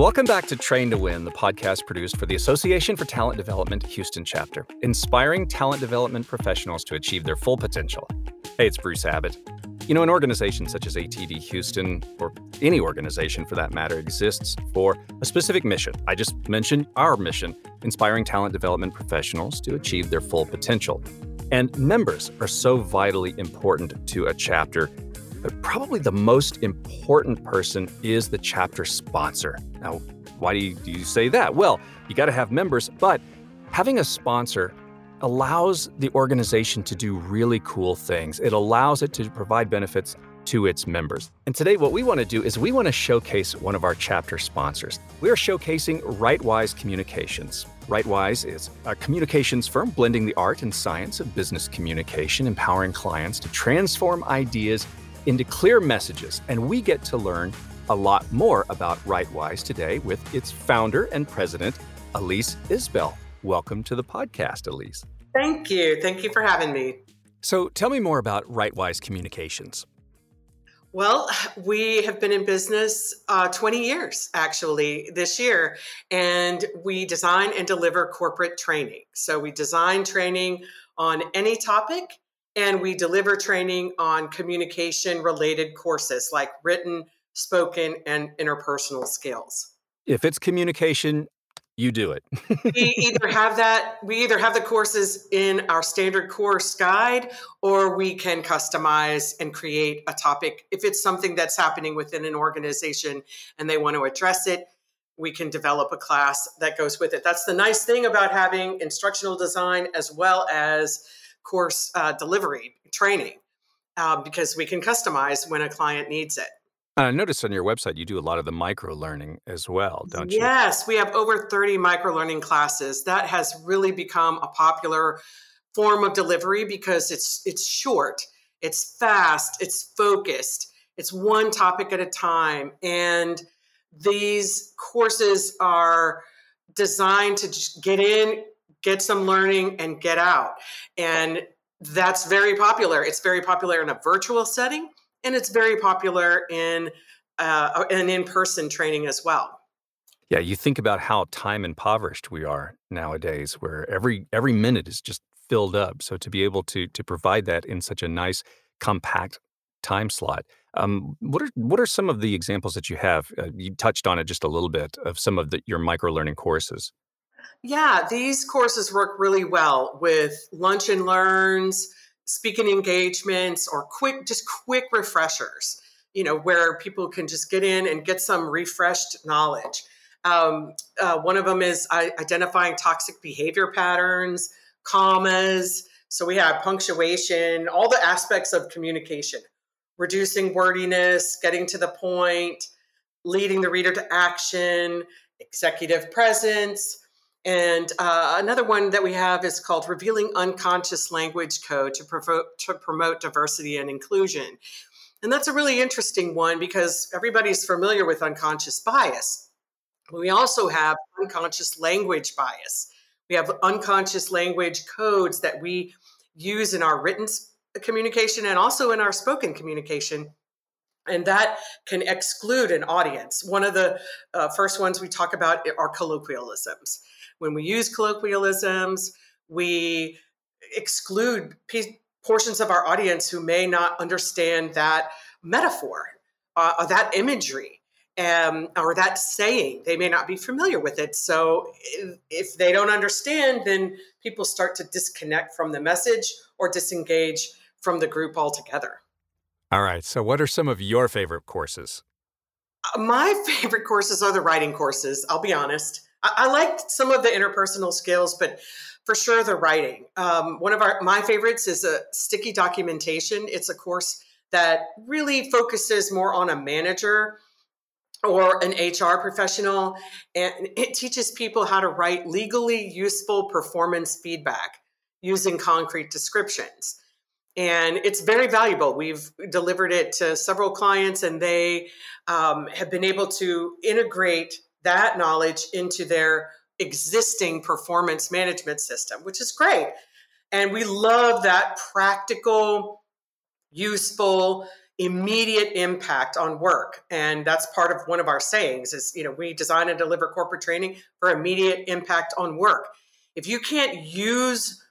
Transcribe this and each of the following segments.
Welcome back to Train to Win, the podcast produced for the Association for Talent Development Houston chapter, inspiring talent development professionals to achieve their full potential. Hey, it's Bruce Abbott. You know, an organization such as ATD Houston, or any organization for that matter, exists for a specific mission. I just mentioned our mission, inspiring talent development professionals to achieve their full potential. And members are so vitally important to a chapter but probably the most important person is the chapter sponsor. Now, why do you, do you say that? Well, you got to have members, but having a sponsor allows the organization to do really cool things. It allows it to provide benefits to its members. And today, what we want to do is we want to showcase one of our chapter sponsors. We are showcasing WriteWise Communications. WriteWise is a communications firm blending the art and science of business communication, empowering clients to transform ideas into clear messages, and we get to learn a lot more about WriteWise today with its founder and president, Alise Isbell. Welcome to the podcast, Alise. Thank you. Thank you for having me. So, tell me more about WriteWise Communications. Well, we have been in business uh, 20 years actually this year, and we design and deliver corporate training. So, we design training on any topic and we deliver training on communication related courses like written, spoken, and interpersonal skills. If it's communication, you do it. we either have that, we either have the courses in our standard course guide, or we can customize and create a topic. If it's something that's happening within an organization and they want to address it, we can develop a class that goes with it. That's the nice thing about having instructional design as well as course uh, delivery training uh, because we can customize when a client needs it. I noticed on your website you do a lot of the micro learning as well, don't you? Yes, we have over 30 micro learning classes. That has really become a popular form of delivery because it's it's short, it's fast, it's focused, it's one topic at a time and these courses are designed to just get in, get some learning and get out. And that's very popular. It's very popular in a virtual setting, and it's very popular in uh, an in-person training as well. Yeah, you think about how time impoverished we are nowadays, where every every minute is just filled up. So to be able to to provide that in such a nice, compact time slot. Um, what are what are some of the examples that you have? Uh, you touched on it just a little bit of some of the, your micro learning courses. Yeah, these courses work really well with lunch and learns, speaking engagements, or quick, just quick refreshers, you know, where people can just get in and get some refreshed knowledge. Um, uh, one of them is identifying toxic behavior patterns, commas. So we have punctuation, all the aspects of communication, reducing wordiness, getting to the point, leading the reader to action, executive presence, and uh, another one that we have is called Revealing Unconscious Language Code to, provoke, to promote diversity and inclusion. And that's a really interesting one because everybody's familiar with unconscious bias. We also have unconscious language bias. We have unconscious language codes that we use in our written communication and also in our spoken communication. And that can exclude an audience. One of the uh, first ones we talk about are colloquialisms. When we use colloquialisms, we exclude portions of our audience who may not understand that metaphor, uh, or that imagery, um, or that saying. They may not be familiar with it. So if, if they don't understand, then people start to disconnect from the message or disengage from the group altogether. All right. So, what are some of your favorite courses? Uh, my favorite courses are the writing courses, I'll be honest. I, I liked some of the interpersonal skills, but for sure the writing. Um, one of our my favorites is a sticky documentation. It's a course that really focuses more on a manager or an HR professional, and it teaches people how to write legally useful performance feedback using concrete descriptions. And it's very valuable. We've delivered it to several clients, and they um, have been able to integrate that knowledge into their existing performance management system, which is great. And we love that practical, useful, immediate impact on work. And that's part of one of our sayings is you know we design and deliver corporate training for immediate impact on work. If you can't use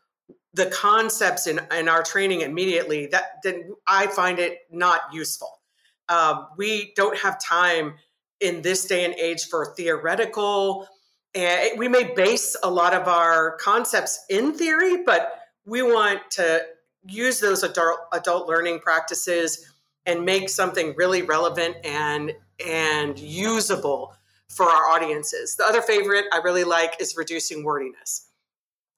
the concepts in, in our training immediately that then i find it not useful. Um, we don't have time in this day and age for theoretical and we may base a lot of our concepts in theory but we want to use those adult adult learning practices and make something really relevant and and usable for our audiences. The other favorite I really like is reducing wordiness.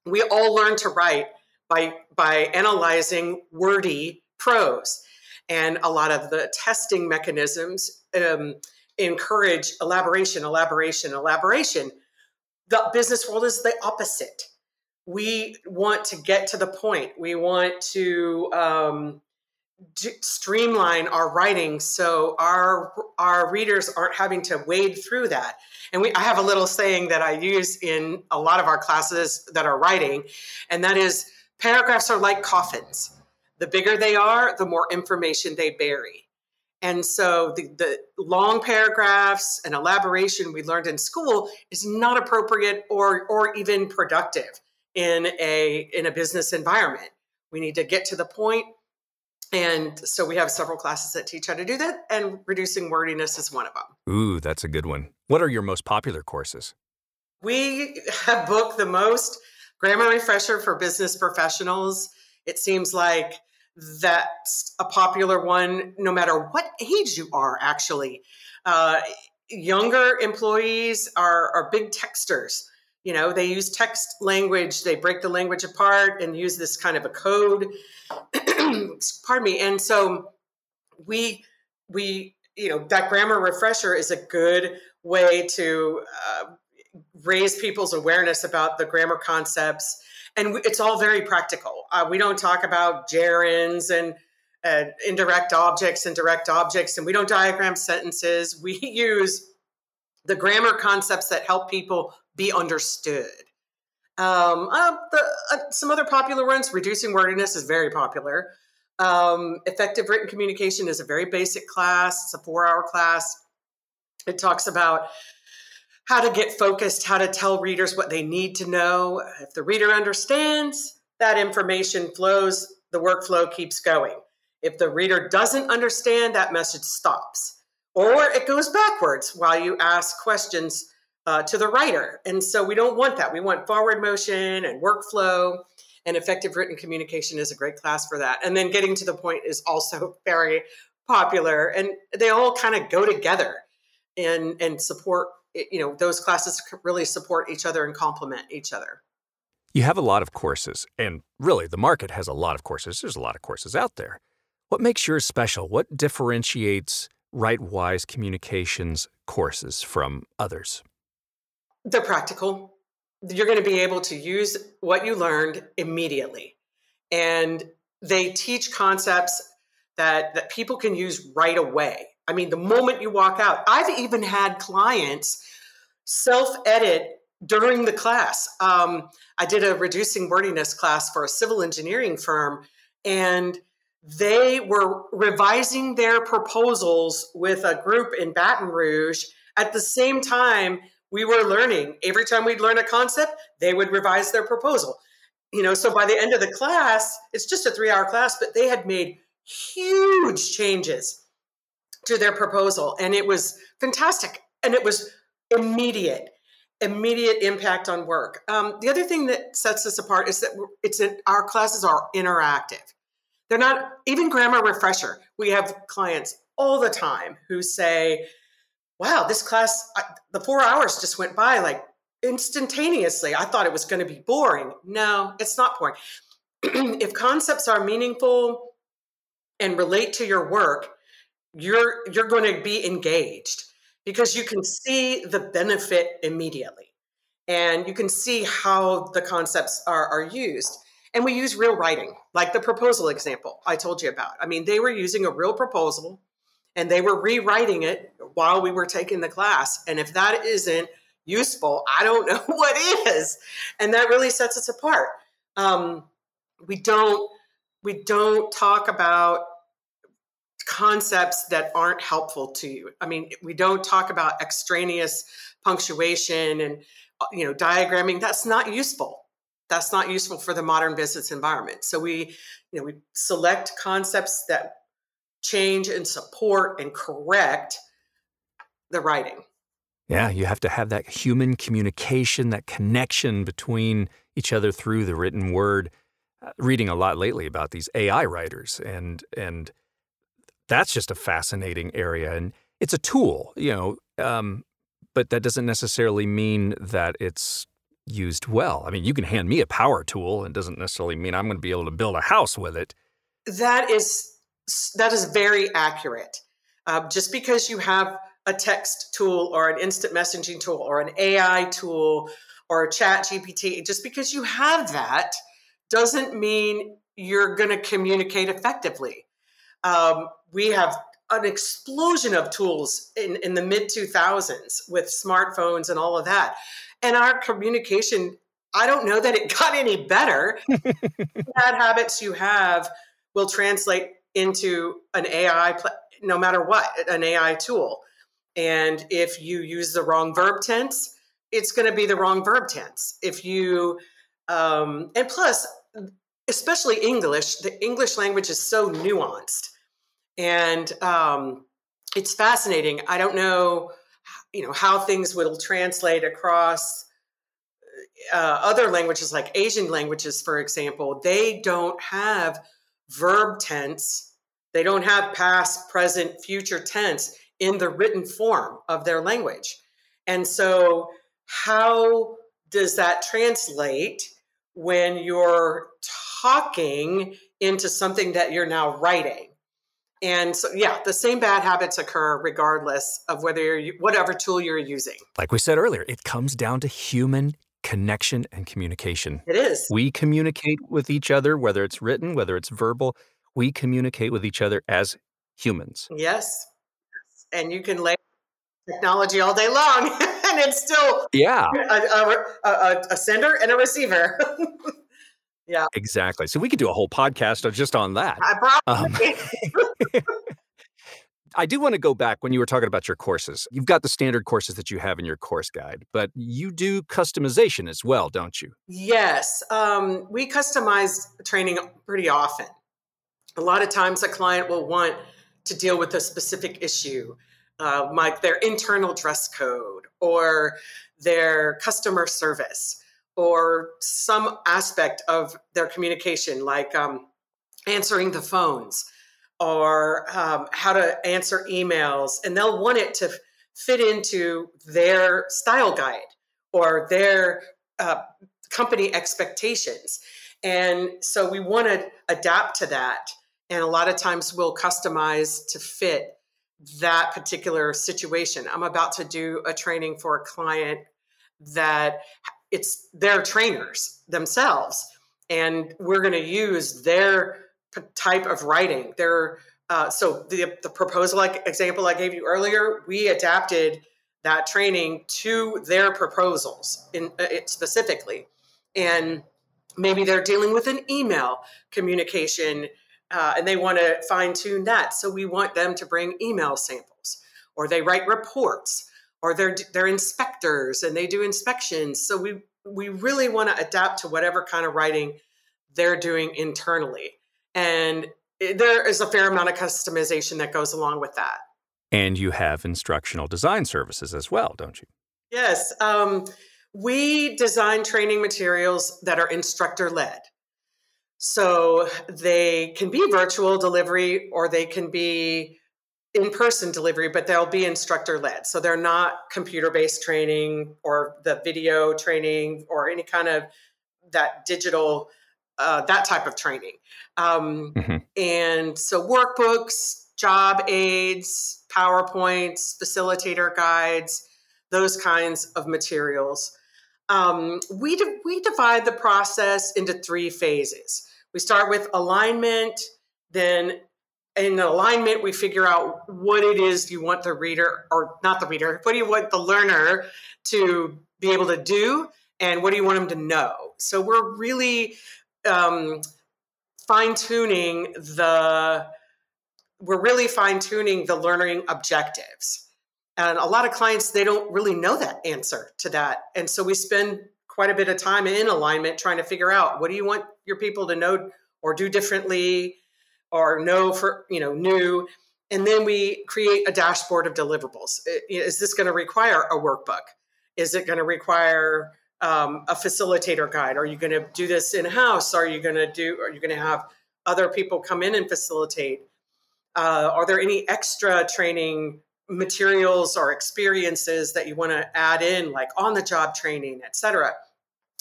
We all learn to write by by analyzing wordy prose, and a lot of the testing mechanisms um, encourage elaboration, elaboration, elaboration. The business world is the opposite. We want to get to the point. We want to um, streamline our writing so our our readers aren't having to wade through that and we i have a little saying that i use in a lot of our classes that are writing and that is paragraphs are like coffins the bigger they are the more information they bury and so the, the long paragraphs and elaboration we learned in school is not appropriate or or even productive in a in a business environment we need to get to the point. point and so we have several classes that teach how to do that, and reducing wordiness is one of them. Ooh, that's a good one. What are your most popular courses? We have booked the most grammar refresher for business professionals. It seems like that's a popular one no matter what age you are, actually. Uh, younger employees are, are big texters. You know, they use text language, they break the language apart and use this kind of a code. Pardon me. And so we, we, you know, that grammar refresher is a good way to uh, raise people's awareness about the grammar concepts. And it's all very practical. Uh, we don't talk about gerunds and uh, indirect objects and direct objects, and we don't diagram sentences. We use the grammar concepts that help people be understood. Um, uh, the, uh, some other popular ones, reducing wordiness is very popular. Um, effective written communication is a very basic class. It's a four-hour class. It talks about how to get focused, how to tell readers what they need to know. If the reader understands, that information flows, the workflow keeps going. If the reader doesn't understand, that message stops. Or it goes backwards while you ask questions uh, to the writer. And so we don't want that. We want forward motion and workflow. And effective written communication is a great class for that. And then getting to the point is also very popular. And they all kind of go together and, and support, you know, those classes really support each other and complement each other. You have a lot of courses, and really, the market has a lot of courses. There's a lot of courses out there. What makes yours special? What differentiates WriteWise Communications courses from others? They're practical. You're going to be able to use what you learned immediately. And they teach concepts that, that people can use right away. I mean, the moment you walk out, I've even had clients self edit during the class. Um, I did a reducing wordiness class for a civil engineering firm, and they were revising their proposals with a group in Baton Rouge at the same time we were learning. Every time we'd learn a concept, they would revise their proposal. You know, so by the end of the class, it's just a three hour class, but they had made huge changes to their proposal. And it was fantastic. And it was immediate, immediate impact on work. Um, the other thing that sets us apart is that it's that our classes are interactive. They're not even grammar refresher. We have clients all the time who say, wow, this class, I, the four hours just went by like instantaneously. I thought it was going to be boring. No, it's not boring. if concepts are meaningful and relate to your work, you're you're going to be engaged because you can see the benefit immediately and you can see how the concepts are, are used and we use real writing like the proposal example i told you about i mean they were using a real proposal and they were rewriting it while we were taking the class. And if that isn't useful, I don't know what is. And that really sets us apart. Um, we don't we don't talk about concepts that aren't helpful to you. I mean, we don't talk about extraneous punctuation and uh, you know diagramming. That's not useful. That's not useful for the modern business environment. So we, you know, we select concepts that change and support and correct the writing. Yeah, you have to have that human communication, that connection between each other through the written word. Uh, reading a lot lately about these AI writers, and and that's just a fascinating area. And it's a tool, you know, um, but that doesn't necessarily mean that it's used well. I mean, you can hand me a power tool, and doesn't necessarily mean I'm going to be able to build a house with it. That is that is very accurate. Uh, just because you have a text tool or an instant messaging tool or an AI tool or a chat GPT, just because you have that doesn't mean you're going to communicate effectively. Um, we have an explosion of tools in, in the mid 2000s with smartphones and all of that. And our communication, I don't know that it got any better. Bad habits you have will translate into an AI, no matter what, an AI tool. And if you use the wrong verb tense, it's going to be the wrong verb tense. If you, um, and plus, especially English, the English language is so nuanced. And um, it's fascinating. I don't know, you know, how things will translate across uh, other languages like Asian languages, for example. They don't have verb tense. They don't have past, present, future tense in the written form of their language. And so, how does that translate when you're talking into something that you're now writing? And so, yeah, the same bad habits occur regardless of whether you're whatever tool you're using. Like we said earlier, it comes down to human connection and communication. It is. We communicate with each other, whether it's written, whether it's verbal. We communicate with each other as humans. Yes and you can lay technology all day long and it's still yeah a, a, a, a sender and a receiver yeah exactly so we could do a whole podcast just on that I um, I do want to go back when you were talking about your courses. You've got the standard courses that you have in your course guide, but you do customization as well, don't you? Yes. Um, we customize training pretty often. A lot of times a client will want to deal with a specific issue, uh, like their internal dress code or their customer service or some aspect of their communication, like um, answering the phones or um, how to answer emails. And they'll want it to fit into their style guide or their uh, company expectations. And so we want to adapt to that and a lot of times we'll customize to fit that particular situation. I'm about to do a training for a client that it's their trainers themselves, and we're going to use their type of writing. Their uh, so the the proposal like example I gave you earlier, we adapted that training to their proposals in uh, specifically, and maybe they're dealing with an email communication uh, and they want to fine tune that. So we want them to bring email samples, or they write reports, or they're they're inspectors and they do inspections. So we we really want to adapt to whatever kind of writing they're doing internally, and there is a fair amount of customization that goes along with that. And you have instructional design services as well, don't you? Yes. Um, we design training materials that are instructor led. So they can be virtual delivery or they can be in person delivery, but they'll be instructor led. So they're not computer based training or the video training or any kind of that digital, uh, that type of training. Um, mm-hmm. And so workbooks, job aids, PowerPoints, facilitator guides, those kinds of materials. Um, we, di- we divide the process into three phases. We start with alignment, then in alignment, we figure out what it is you want the reader, or not the reader, what do you want the learner to be able to do, and what do you want them to know? So we're really um, fine tuning the we're really fine tuning the learning objectives. And a lot of clients, they don't really know that answer to that. And so we spend quite a bit of time in alignment trying to figure out what do you want your people to know or do differently or no for, you know, new. And then we create a dashboard of deliverables. Is this going to require a workbook? Is it going to require um, a facilitator guide? Are you going to do this in house? Are you going to do? Are you going to have other people come in and facilitate? Uh, are there any extra training materials or experiences that you want to add in, like on the job training, et cetera?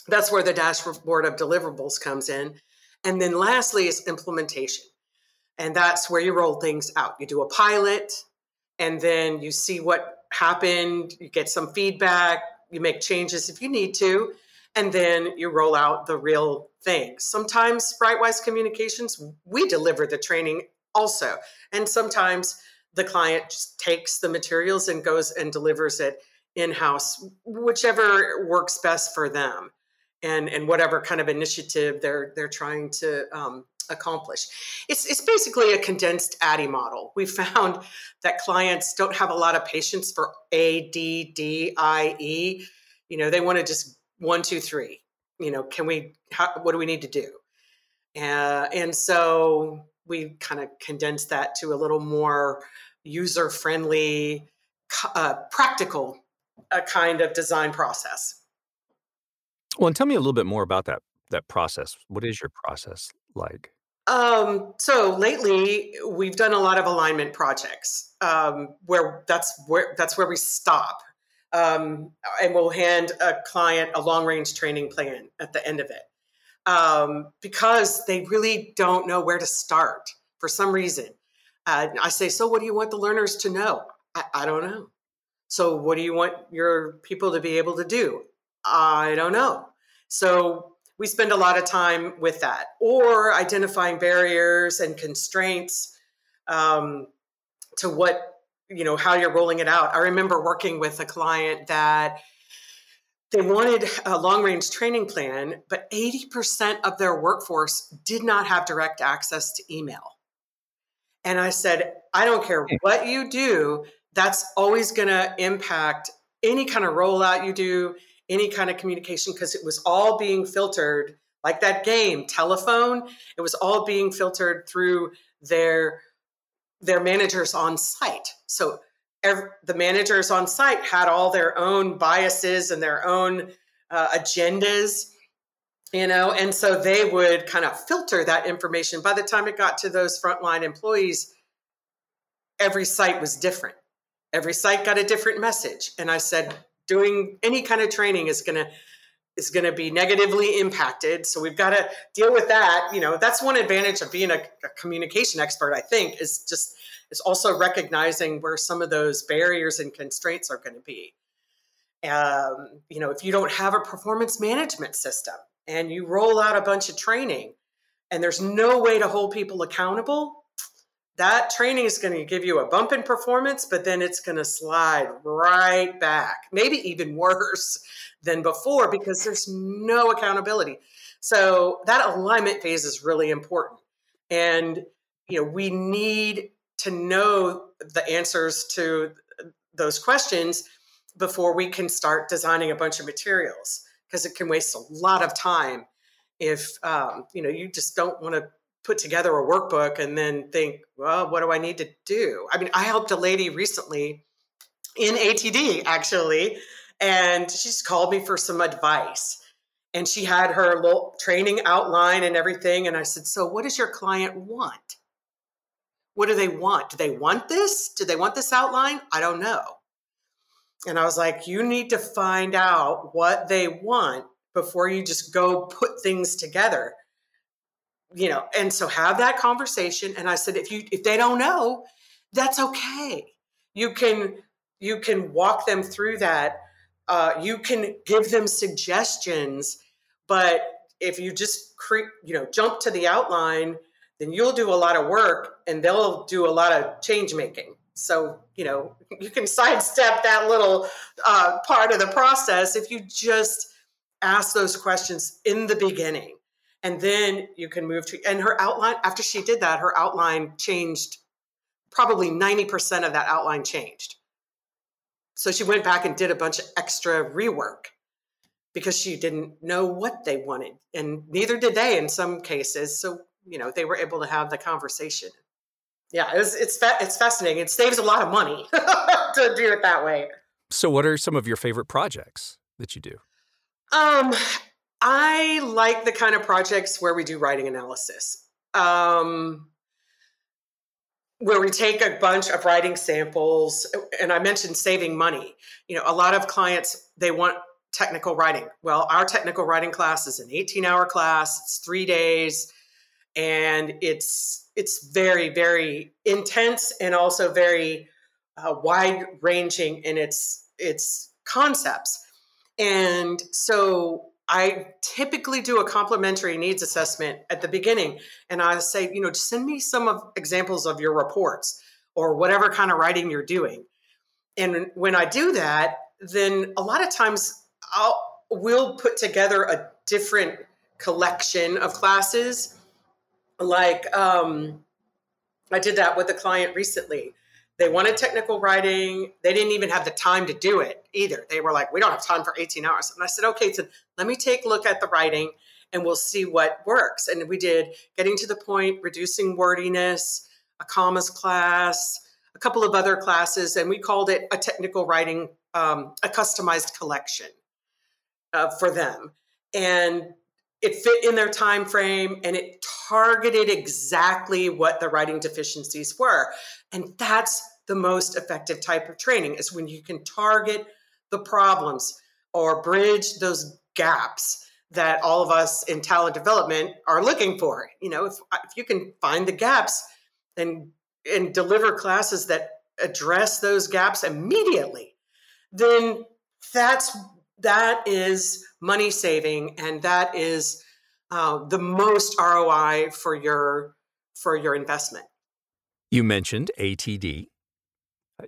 That's where the dashboard of deliverables comes in. And then lastly is implementation. And that's where you roll things out. You do a pilot, and then you see what happened, you get some feedback, you make changes if you need to, and then you roll out the real thing. Sometimes WriteWise Communications, we deliver the training also. And sometimes the client just takes the materials and goes and delivers it in-house, whichever works best for them and, and whatever kind of initiative they're they're trying to um, accomplish. It's, it's basically a condensed ADDIE model. We found that clients don't have a lot of patience for A, D, D, I, E. You know, they want to just one, two, three. You know, can we, how, what do we need to do? Uh, and so we kind of condensed that to a little more user friendly, uh, practical uh, kind of design process. Well, and tell me a little bit more about that that process. What is your process like? Um, so lately, we've done a lot of alignment projects um, where that's where that's where we stop, um, and we'll hand a client a long range training plan at the end of it um, because they really don't know where to start for some reason. Uh, I say, so what do you want the learners to know? I, I don't know. So what do you want your people to be able to do? I don't know. So we spend a lot of time with that or identifying barriers and constraints um, to what you know how you're rolling it out i remember working with a client that they wanted a long range training plan but 80% of their workforce did not have direct access to email and i said i don't care hmm. what you do that's always going to impact any kind of rollout you do any kind of communication because it was all being filtered like that game telephone it was all being filtered through their their managers on site. So every, the managers on site had all their own biases and their own uh, agendas you know and so they would kind of filter that information. By the time it got to those frontline employees every site was different. Every site got a different message. And i said doing any kind of training is going to is going to be negatively impacted. So we've got to deal with that. You know that's one advantage of being a, a communication expert i think is just is also recognizing where some of those barriers and constraints are going to be. Um, you know if you don't have a performance management system and you roll out a bunch of training and there's no way to hold people accountable that training is going to give you a bump in performance, but then it's going to slide right back, maybe even worse than before because there's no accountability. So that alignment phase is really important. And you know, we need to know the answers to those questions before we can start designing a bunch of materials because it can waste a lot of time if um, you know you just don't want to put together a workbook and then think, well, what do I need to do? I mean, I helped a lady recently in ATD actually, and she just called me for some advice. And she had her little training outline and everything. And I said, So, what does your client want? What do they want? Do they want this? Do they want this outline? I don't know. And I was like, You need to find out what they want before you just go put things together you know and so have that conversation and i said if you if they don't know that's okay. You can you can walk them through that. Uh, you can give them suggestions but if you just cre- you know jump to the outline then you'll do a lot of work and they'll do a lot of change making. So you know you can sidestep that little uh, part of the process if you just ask those questions in the beginning and then you can move to and her outline after she did that her outline changed probably 90% of that outline changed. So she went back and did a bunch of extra rework because she didn't know what they wanted. And neither did they in some cases. So, you know, they were able to have the conversation. Yeah, it was, it's, it's fascinating. It saves a lot of money to do it that way. So, what are some of your favorite projects that you do? Um, I like the kind of projects where we do writing analysis. Um, where we take a bunch of writing samples and i mentioned saving money you know a lot of clients they want technical writing well our technical writing class is an 18 hour class it's three days and it's it's very very intense and also very uh, wide ranging in its its concepts and so I typically do a complementary needs assessment at the beginning. And I say, you know, send me some of examples of your reports or whatever kind of writing you're doing. And when I do that, then a lot of times I'll we'll put together a different collection of classes. Like um, I did that with a client recently. They wanted technical writing. They didn't even have the time to do it either. They were like, we don't have time for 18 hours. And I said, okay, so let me take a look at the writing and we'll see what works. And we did getting to the point, reducing wordiness, a commas class, a couple of other classes, and we called it a technical writing, um, a customized collection uh, for them. And it fit in their time frame and it targeted exactly what the writing deficiencies were and that's the most effective type of training is when you can target the problems or bridge those gaps that all of us in talent development are looking for. You know, if, if you can find the gaps and and deliver classes that address those gaps immediately, then that's that is money saving and that is uh, the most ROI for your for your investment. You mentioned ATD.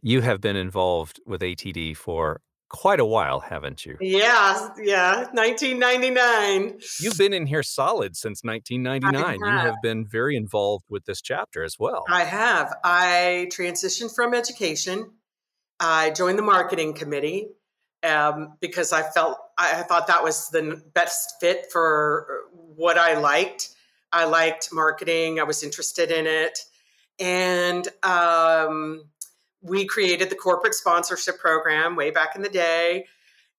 You have been involved with ATD for quite a while, haven't you? Yeah, yeah, 1999. You've been in here solid since 1999. Have. You have been very involved with this chapter as well. I have. I transitioned from education. I joined the marketing committee um, because I felt I thought that was the best fit for what I liked. I liked marketing. I was interested in it and um, we created the corporate sponsorship program way back in the day.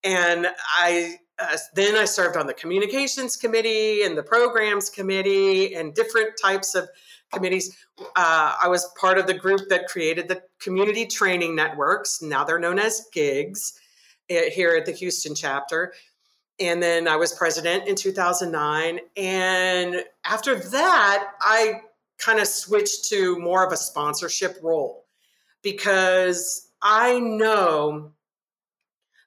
And I uh, then I served on the communications committee and the programs committee and different types of committees. Uh, I was part of the group that created the community training networks. Now they're known as GIGS eh, here at the Houston chapter. And then I was president in 2009. And after that, I kind of switched to more of a sponsorship role because I know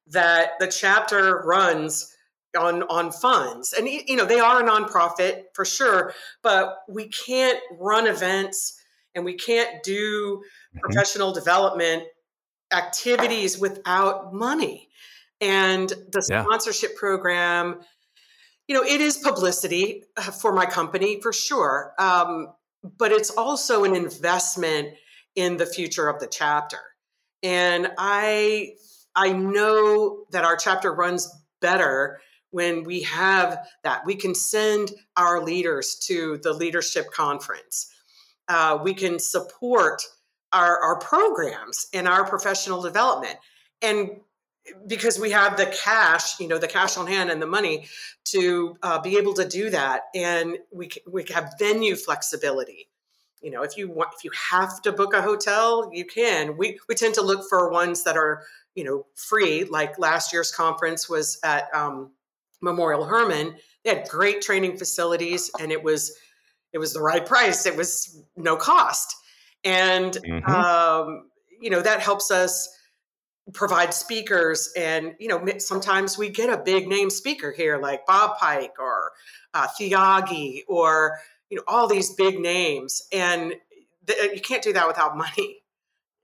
that the chapter runs on on funds and you know they are a nonprofit for sure but we can't run events and we can't do mm-hmm. professional development activities without money and the yeah. sponsorship program you know it is publicity uh, for my company for sure um, but it's also an investment in the future of the chapter. And I I know that our chapter runs better when we have that. We can send our leaders to the leadership conference. Uh, we can support our, our programs and our professional development. And because we have the cash, you know, the cash on hand and the money to uh, be able to do that, and we we have venue flexibility. You know, if you want, if you have to book a hotel, you can. We we tend to look for ones that are you know free. Like last year's conference was at um, Memorial Hermann. They had great training facilities, and it was it was the right price. It was no cost, and mm-hmm. um, you know that helps us provide speakers and you know sometimes we get a big name speaker here like bob pike or uh, Thiagi or you know all these big names and th- you can't do that without money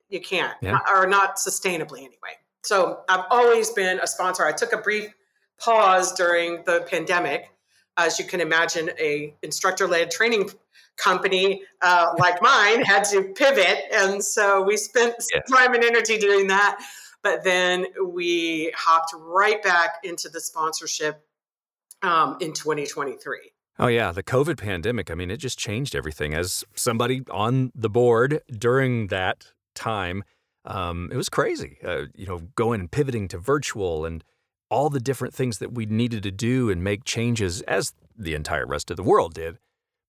you can't yeah. or not sustainably anyway so i've always been a sponsor i took a brief pause during the pandemic as you can imagine, a instructor-led training company uh, like mine had to pivot, and so we spent yes. time and energy doing that. But then we hopped right back into the sponsorship um, in 2023. Oh, yeah. The COVID pandemic, I mean, it just changed everything. As somebody on the board during that time, um, it was crazy, uh, you know, going and pivoting to virtual and all the different things that we needed to do and make changes as the entire rest of the world did.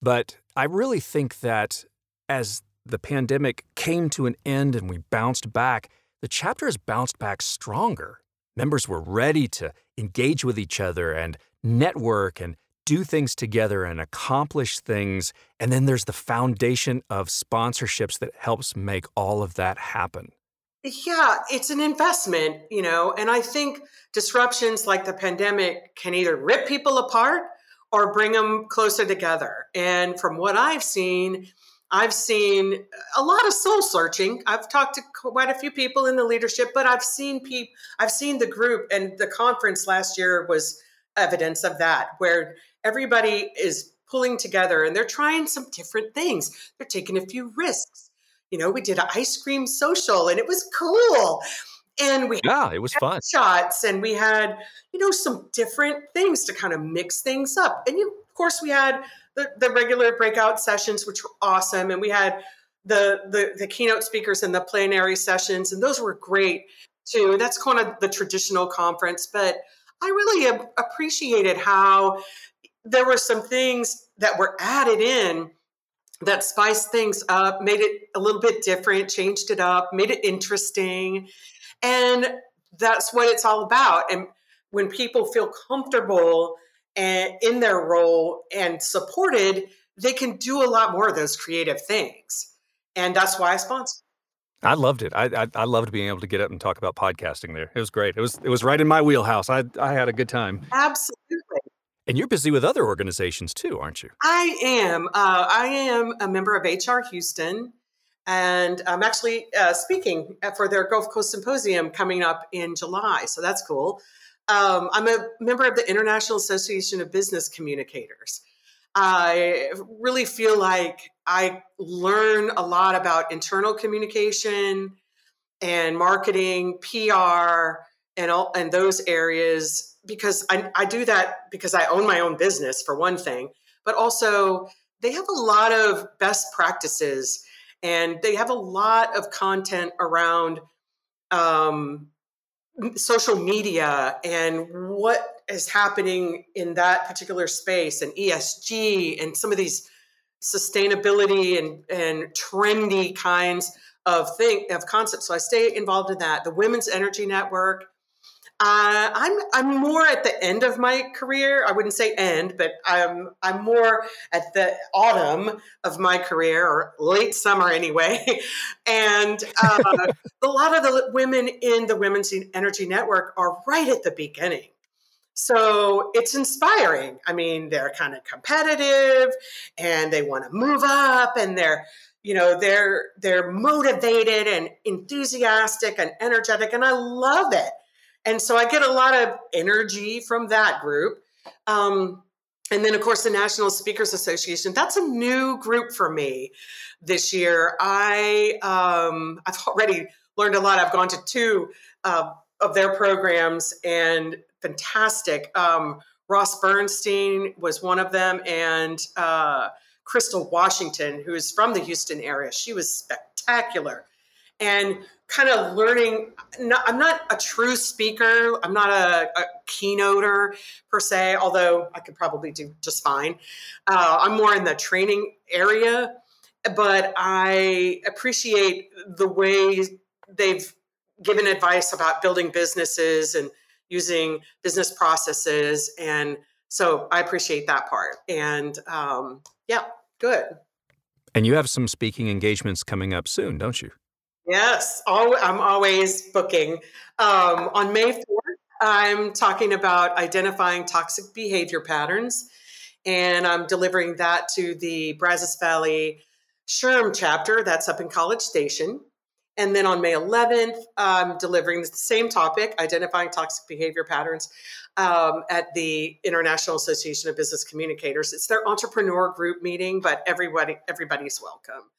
But I really think that as the pandemic came to an end and we bounced back, the chapter has bounced back stronger. Members were ready to engage with each other and network and do things together and accomplish things. And then there's the foundation of sponsorships that helps make all of that happen. Yeah, it's an investment, you know, and I think disruptions like the pandemic can either rip people apart or bring them closer together. And from what I've seen, I've seen a lot of soul searching. I've talked to quite a few people in the leadership, but I've seen people I've seen the group and the conference last year was evidence of that where everybody is pulling together and they're trying some different things. They're taking a few risks. You know, we did an ice cream social and it was cool. And we yeah, it was fun shots, and we had you know some different things to kind of mix things up. And you, of course, we had the, the regular breakout sessions, which were awesome, and we had the, the the keynote speakers and the plenary sessions, and those were great too. That's kind of the traditional conference, but I really appreciated how there were some things that were added in that spiced things up, made it a little bit different, changed it up, made it interesting. And that's what it's all about. And when people feel comfortable and in their role and supported, they can do a lot more of those creative things. And that's why I sponsor. I loved it. I, I, I loved being able to get up and talk about podcasting there. It was great. It was it was right in my wheelhouse. I I had a good time. Absolutely. And you're busy with other organizations too, aren't you? I am. Uh, I am a member of HR Houston, and I'm actually uh, speaking for their Gulf Coast Symposium coming up in July. So that's cool. Um, I'm a member of the International Association of Business Communicators. I really feel like I learn a lot about internal communication and marketing, PR, and all and those areas because I, I do that because I own my own business for one thing, but also they have a lot of best practices and they have a lot of content around um, social media and what is happening in that particular space and ESG and some of these sustainability and, and trendy kinds of thing of concepts. So I stay involved in that. The Women's Energy Network uh, I'm I'm more at the end of my career. I wouldn't say end, but I'm I'm more at the autumn of my career or late summer anyway. and uh, a lot of the women in the Women's Energy Network are right at the beginning. So it's inspiring. I mean, they're kind of competitive and they want to move up and they're you know they're they're motivated and enthusiastic and energetic and I love it and so I get a lot of energy from that group. Um, and then, of course, the National Speakers Association. That's a new group for me this year. I um, I've already learned a lot. I've gone to two uh, of their programs and fantastic. Um, Ross Bernstein was one of them, and uh, Crystal Washington, who is from the Houston area. She was spectacular. And kind of learning. I'm not a true speaker. I'm not a, a keynoter per se, although I could probably do just fine. Uh, I'm more in the training area, but I appreciate the way they've given advice about building businesses and using business processes. And so I appreciate that part. And um, yeah, good. And you have some speaking engagements coming up soon, don't you? Yes, I'm always booking. Um, on May 4th, I'm talking about identifying toxic behavior patterns, and I'm delivering that to the Brazos Valley SHRM chapter that's up in College Station. And then on May 11th, I'm delivering the same topic, identifying toxic behavior patterns, um, at the International Association of Business Communicators. It's their entrepreneur group meeting, but everybody everybody's welcome.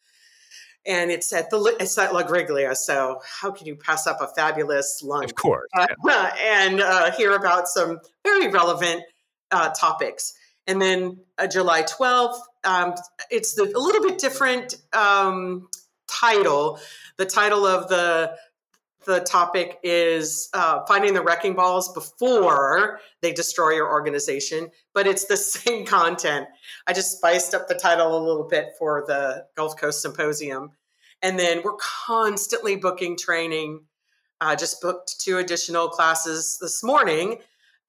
And it's at the it's at La Griglia, so how can you pass up a fabulous lunch? Of course, uh, and uh, hear about some very relevant uh, topics. And then uh, July 12th, um, it's the, a little bit different um, title. The title of the the topic is uh, finding the wrecking balls before they destroy your organization, but it's the same content. I just spiced up the title a little bit for the Gulf Coast Symposium. And then we're constantly booking training. I just booked two additional classes this morning,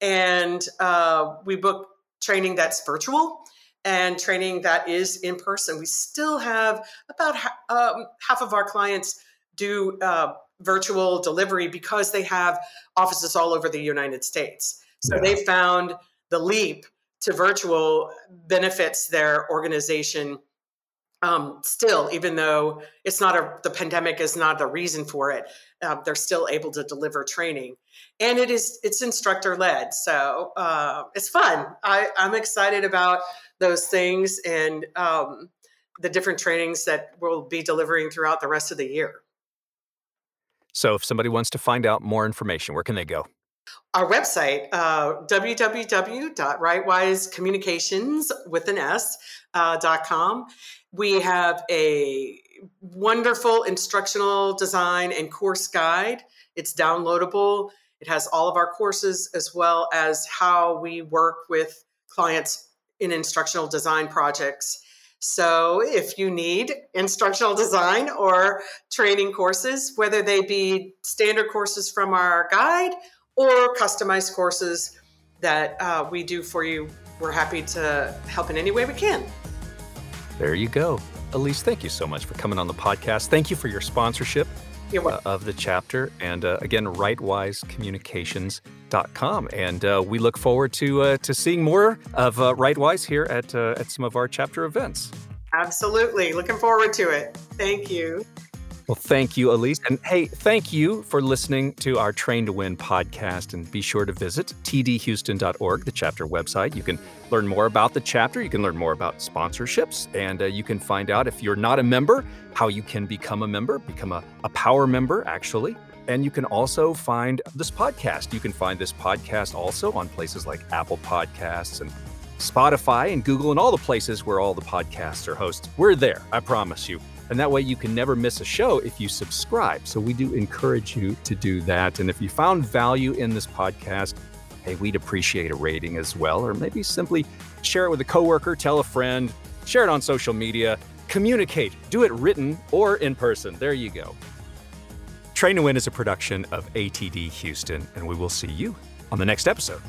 and uh, we book training that's virtual and training that is in person. We still have about ha- um, half of our clients do uh, virtual delivery because they have offices all over the United States. So yeah. they found the leap to virtual benefits their organization um, still, even though it's not a the pandemic is not the reason for it, uh, they're still able to deliver training, and it is it's instructor led, so uh, it's fun. I, I'm excited about those things and um, the different trainings that we'll be delivering throughout the rest of the year. So, if somebody wants to find out more information, where can they go? Our website, uh, uh. We have a wonderful instructional design and course guide. It's downloadable. It has all of our courses as well as how we work with clients in instructional design projects. So, if you need instructional design or training courses, whether they be standard courses from our guide or customized courses that uh, we do for you, we're happy to help in any way we can. There you go. Alise, thank you so much for coming on the podcast. Thank you for your sponsorship uh, of the chapter. And uh, again, writewisecommunications.com. And uh, we look forward to uh, to seeing more of uh, WriteWise here at, uh, at some of our chapter events. Absolutely. Looking forward to it. Thank you. Well, thank you, Alise. And hey, thank you for listening to our Train to Win podcast. And be sure to visit tdhouston.org, the chapter website. You can learn more about the chapter. You can learn more about sponsorships. And uh, you can find out if you're not a member, how you can become a member, become a, a power member, actually. And you can also find this podcast. You can find this podcast also on places like Apple Podcasts and Spotify and Google and all the places where all the podcasts are hosted. We're there, I promise you. And that way you can never miss a show if you subscribe. So we do encourage you to do that. And if you found value in this podcast, hey, we'd appreciate a rating as well. Or maybe simply share it with a coworker, tell a friend, share it on social media, communicate, do it written or in person. There you go. Train to Win is a production of ATD Houston, and we will see you on the next episode.